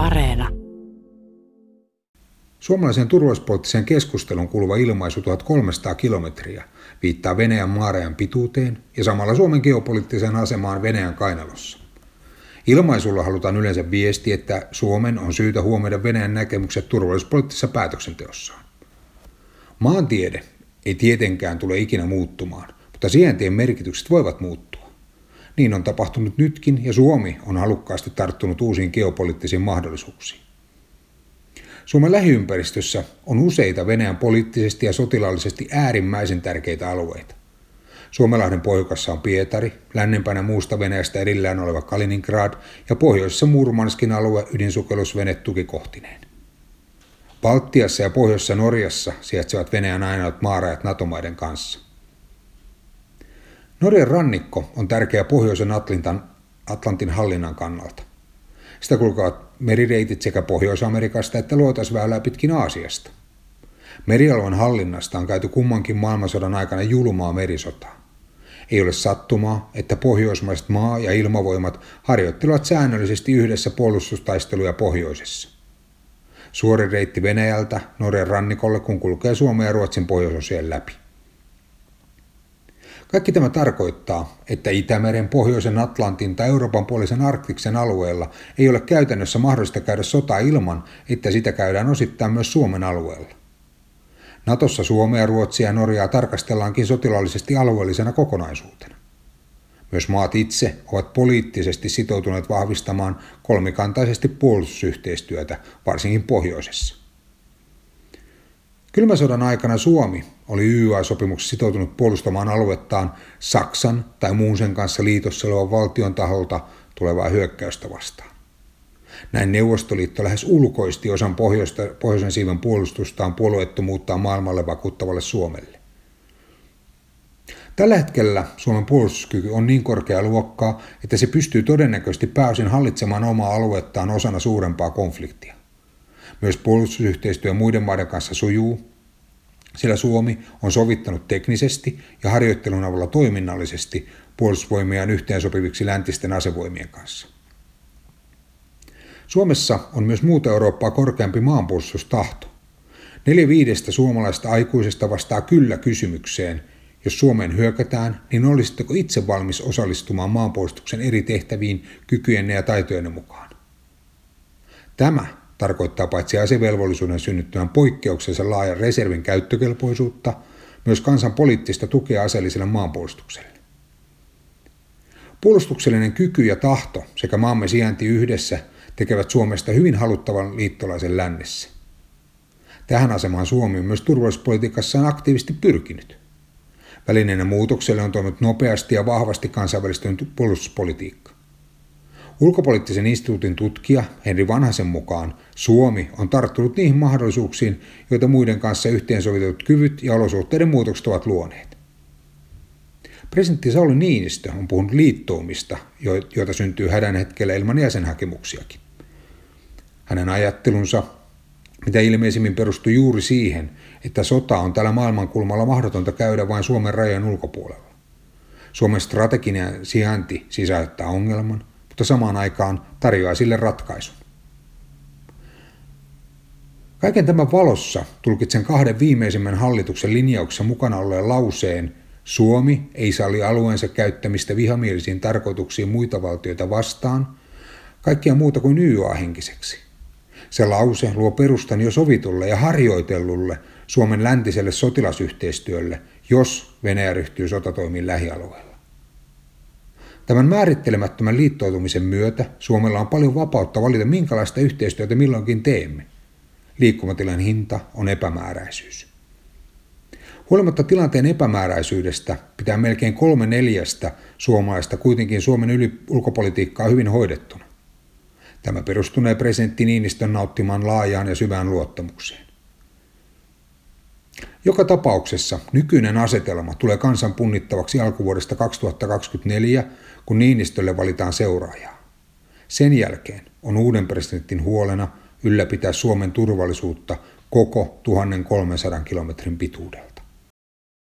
Areena. Suomalaisen turvallisuuspoliittiseen keskustelun kuuluva ilmaisu 1300 kilometriä viittaa Venäjän maarajan pituuteen ja samalla Suomen geopoliittiseen asemaan Venäjän kainalossa. Ilmaisulla halutaan yleensä viesti, että Suomen on syytä huomioida Venäjän näkemykset turvallisuuspoliittisessa päätöksenteossaan. Maantiede ei tietenkään tule ikinä muuttumaan, mutta sijaintien merkitykset voivat muuttua. Niin on tapahtunut nytkin ja Suomi on halukkaasti tarttunut uusiin geopoliittisiin mahdollisuuksiin. Suomen lähiympäristössä on useita Venäjän poliittisesti ja sotilaallisesti äärimmäisen tärkeitä alueita. Suomelahden pohjukassa on Pietari, lännempänä muusta Venäjästä erillään oleva Kaliningrad ja pohjoisessa Murmanskin alue ydinsukellusvene tukikohtineen. Baltiassa ja pohjoisessa Norjassa sijaitsevat Venäjän ainoat maarajat NATO-maiden kanssa. Norjan rannikko on tärkeä pohjoisen Atlantin, Atlantin hallinnan kannalta. Sitä kulkevat merireitit sekä Pohjois-Amerikasta että luotaisväylää pitkin Aasiasta. Merialueen hallinnasta on käyty kummankin maailmansodan aikana julmaa merisotaa. Ei ole sattumaa, että pohjoismaiset maa- ja ilmavoimat harjoittelevat säännöllisesti yhdessä puolustustaisteluja pohjoisessa. Suori reitti Venäjältä Norjan rannikolle, kun kulkee Suomen ja Ruotsin pohjoisosien läpi. Kaikki tämä tarkoittaa, että Itämeren, Pohjoisen Atlantin tai Euroopan puolisen Arktiksen alueella ei ole käytännössä mahdollista käydä sotaa ilman, että sitä käydään osittain myös Suomen alueella. Natossa Suomea, Ruotsia ja Norjaa tarkastellaankin sotilaallisesti alueellisena kokonaisuutena. Myös maat itse ovat poliittisesti sitoutuneet vahvistamaan kolmikantaisesti puolustusyhteistyötä, varsinkin pohjoisessa. Kylmäsodan aikana Suomi oli YYA-sopimuksessa sitoutunut puolustamaan aluettaan Saksan tai muun sen kanssa liitossa olevan valtion taholta tulevaa hyökkäystä vastaan. Näin Neuvostoliitto lähes ulkoisti osan pohjoista, pohjoisen siiven puolustustaan puolueettomuuttaan maailmalle vakuuttavalle Suomelle. Tällä hetkellä Suomen puolustuskyky on niin korkea luokkaa, että se pystyy todennäköisesti pääosin hallitsemaan omaa aluettaan osana suurempaa konfliktia. Myös puolustusyhteistyö muiden maiden kanssa sujuu, sillä Suomi on sovittanut teknisesti ja harjoittelun avulla toiminnallisesti puolustusvoimiaan yhteensopiviksi läntisten asevoimien kanssa. Suomessa on myös muuta Eurooppaa korkeampi maanpuolustustahto. Neljä viidestä suomalaista aikuisesta vastaa kyllä kysymykseen, jos Suomeen hyökätään, niin olisitteko itse valmis osallistumaan maanpuolustuksen eri tehtäviin kykyjenne ja taitojenne mukaan? Tämä tarkoittaa paitsi asevelvollisuuden synnyttämän poikkeuksellisen laajan reservin käyttökelpoisuutta, myös kansan poliittista tukea aseelliselle maanpuolustukselle. Puolustuksellinen kyky ja tahto sekä maamme sijainti yhdessä tekevät Suomesta hyvin haluttavan liittolaisen lännessä. Tähän asemaan Suomi on myös turvallisuuspolitiikassaan aktiivisesti pyrkinyt. Välineenä muutokselle on toiminut nopeasti ja vahvasti kansainvälistynyt puolustuspolitiikka. Ulkopoliittisen instituutin tutkija Henri Vanhasen mukaan Suomi on tarttunut niihin mahdollisuuksiin, joita muiden kanssa yhteensovitut kyvyt ja olosuhteiden muutokset ovat luoneet. Presidentti Sauli Niinistö on puhunut liittoumista, joita syntyy hädän hetkellä ilman jäsenhakemuksiakin. Hänen ajattelunsa, mitä ilmeisimmin perustui juuri siihen, että sota on tällä maailmankulmalla mahdotonta käydä vain Suomen rajojen ulkopuolella. Suomen strateginen sijainti sisältää ongelman, mutta samaan aikaan tarjoaa sille ratkaisun. Kaiken tämän valossa tulkitsen kahden viimeisimmän hallituksen linjauksessa mukana olleen lauseen Suomi ei salli alueensa käyttämistä vihamielisiin tarkoituksiin muita valtioita vastaan, kaikkia muuta kuin YA-henkiseksi. Se lause luo perustan jo sovitulle ja harjoitellulle Suomen läntiselle sotilasyhteistyölle, jos Venäjä ryhtyy sotatoimiin lähialueella. Tämän määrittelemättömän liittoutumisen myötä Suomella on paljon vapautta valita, minkälaista yhteistyötä milloinkin teemme. Liikkumatilan hinta on epämääräisyys. Huolimatta tilanteen epämääräisyydestä pitää melkein kolme neljästä suomalaista kuitenkin Suomen yli ulkopolitiikkaa hyvin hoidettuna. Tämä perustunee presidentti Niinistön nauttimaan laajaan ja syvään luottamukseen. Joka tapauksessa nykyinen asetelma tulee kansan punnittavaksi alkuvuodesta 2024, kun Niinistölle valitaan seuraajaa. Sen jälkeen on uuden presidentin huolena ylläpitää Suomen turvallisuutta koko 1300 kilometrin pituudella.